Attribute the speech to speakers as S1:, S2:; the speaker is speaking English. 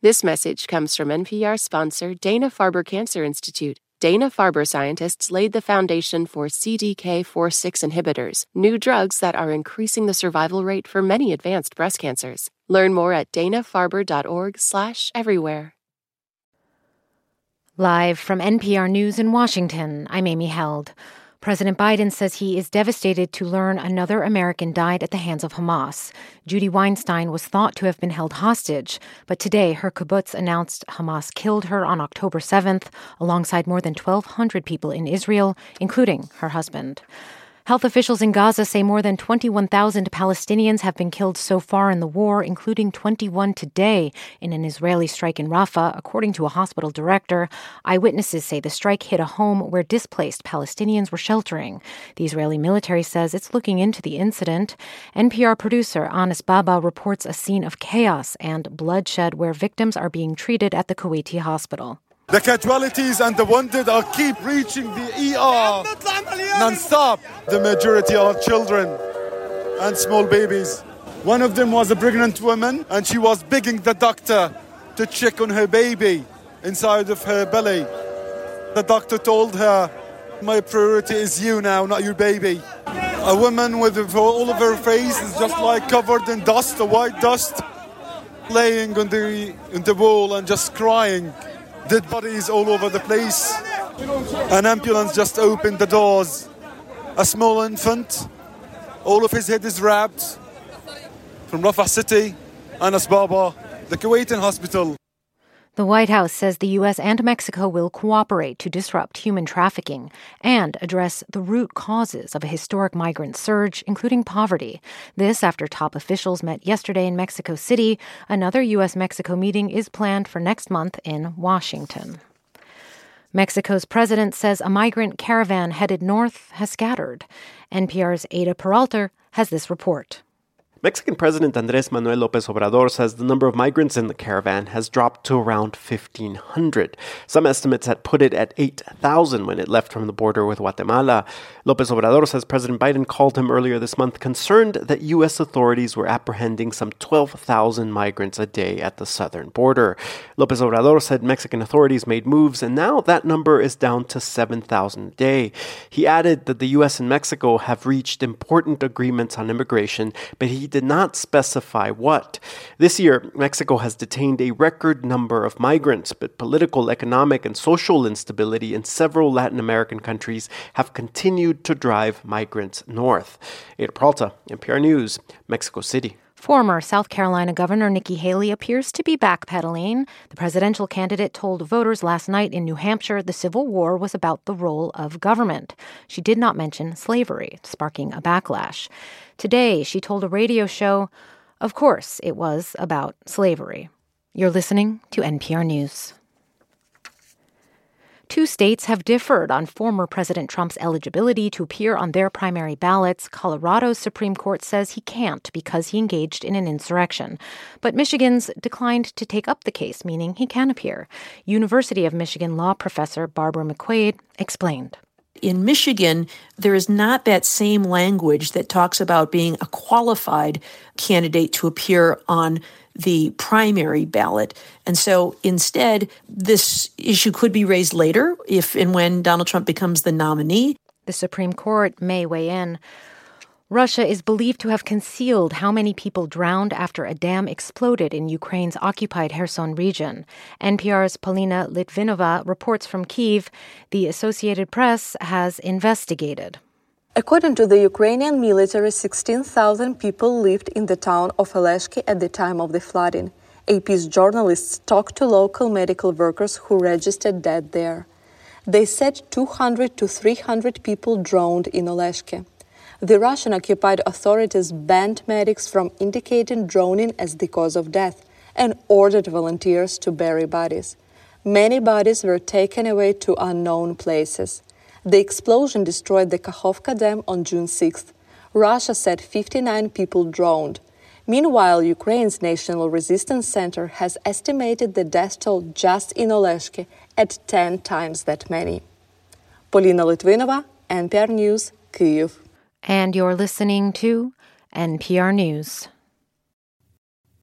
S1: This message comes from NPR sponsor Dana Farber Cancer Institute. Dana Farber scientists laid the foundation for CDK4/6 inhibitors, new drugs that are increasing the survival rate for many advanced breast cancers. Learn more at danafarber.org/everywhere.
S2: Live from NPR News in Washington, I'm Amy Held. President Biden says he is devastated to learn another American died at the hands of Hamas. Judy Weinstein was thought to have been held hostage, but today her kibbutz announced Hamas killed her on October 7th alongside more than 1,200 people in Israel, including her husband. Health officials in Gaza say more than 21,000 Palestinians have been killed so far in the war, including 21 today in an Israeli strike in Rafah, according to a hospital director. Eyewitnesses say the strike hit a home where displaced Palestinians were sheltering. The Israeli military says it's looking into the incident. NPR producer Anas Baba reports a scene of chaos and bloodshed where victims are being treated at the Kuwaiti hospital.
S3: The casualties and the wounded are keep reaching the ER non-stop. The majority are children and small babies. One of them was a pregnant woman and she was begging the doctor to check on her baby inside of her belly. The doctor told her, my priority is you now, not your baby. A woman with all of her face is just like covered in dust, a white dust, laying on the, on the wall and just crying dead bodies all over the place. An ambulance just opened the doors. A small infant, all of his head is wrapped from Rafah City, Anas Baba, the Kuwaitan hospital.
S2: The White House says the U.S. and Mexico will cooperate to disrupt human trafficking and address the root causes of a historic migrant surge, including poverty. This after top officials met yesterday in Mexico City. Another U.S. Mexico meeting is planned for next month in Washington. Mexico's president says a migrant caravan headed north has scattered. NPR's Eyder Peralta has this report.
S4: Mexican President Andres Manuel Lopez Obrador says the number of migrants in the caravan has dropped to around 1,500. Some estimates had put it at 8,000 when it left from the border with Guatemala. Lopez Obrador says President Biden called him earlier this month concerned that U.S. authorities were apprehending some 12,000 migrants a day at the southern border. Lopez Obrador said Mexican authorities made moves, and now that number is down to 7,000 a day. He added that the U.S. and Mexico have reached important agreements on immigration, but he did not specify what. This year, Mexico has detained a record number of migrants, but political, economic, and social instability in several Latin American countries have continued to drive migrants north. Eyder Peralta, NPR News, Mexico City.
S2: Former South Carolina Governor Nikki Haley appears to be backpedaling. The presidential candidate told voters last night in New Hampshire the Civil War was about the role of government. She did not mention slavery, sparking a backlash. Today, she told a radio show, of course, it was about slavery. You're listening to NPR News. Two states have differed on former President Trump's eligibility to appear on their primary ballots. Colorado's Supreme Court says he can't because he engaged in an insurrection. But Michigan's declined to take up the case, meaning he can appear. University of Michigan law professor Barbara McQuade explained
S5: in Michigan, there is not that same language that talks about being a qualified candidate to appear on the primary ballot. And so instead, this issue could be raised later if and when Donald Trump becomes the nominee.
S2: The Supreme Court may weigh in. Russia is believed to have concealed how many people drowned after a dam exploded in Ukraine's occupied Kherson region. NPR's Polina Litvinova reports from Kiev. The Associated Press has investigated.
S6: According to the Ukrainian military, 16,000 people lived in the town of Oleshki at the time of the flooding. AP's journalists talked to local medical workers who registered dead there. They said 200 to 300 people drowned in Oleshki. The Russian occupied authorities banned medics from indicating drowning as the cause of death and ordered volunteers to bury bodies. Many bodies were taken away to unknown places. The explosion destroyed the Kakhovka Dam on June 6th. Russia said 59 people drowned. Meanwhile, Ukraine's National Resistance Center has estimated the death toll just in Oleshki at 10 times that many. Polina Litvinova, NPR News, Kyiv.
S2: And you're listening to NPR News.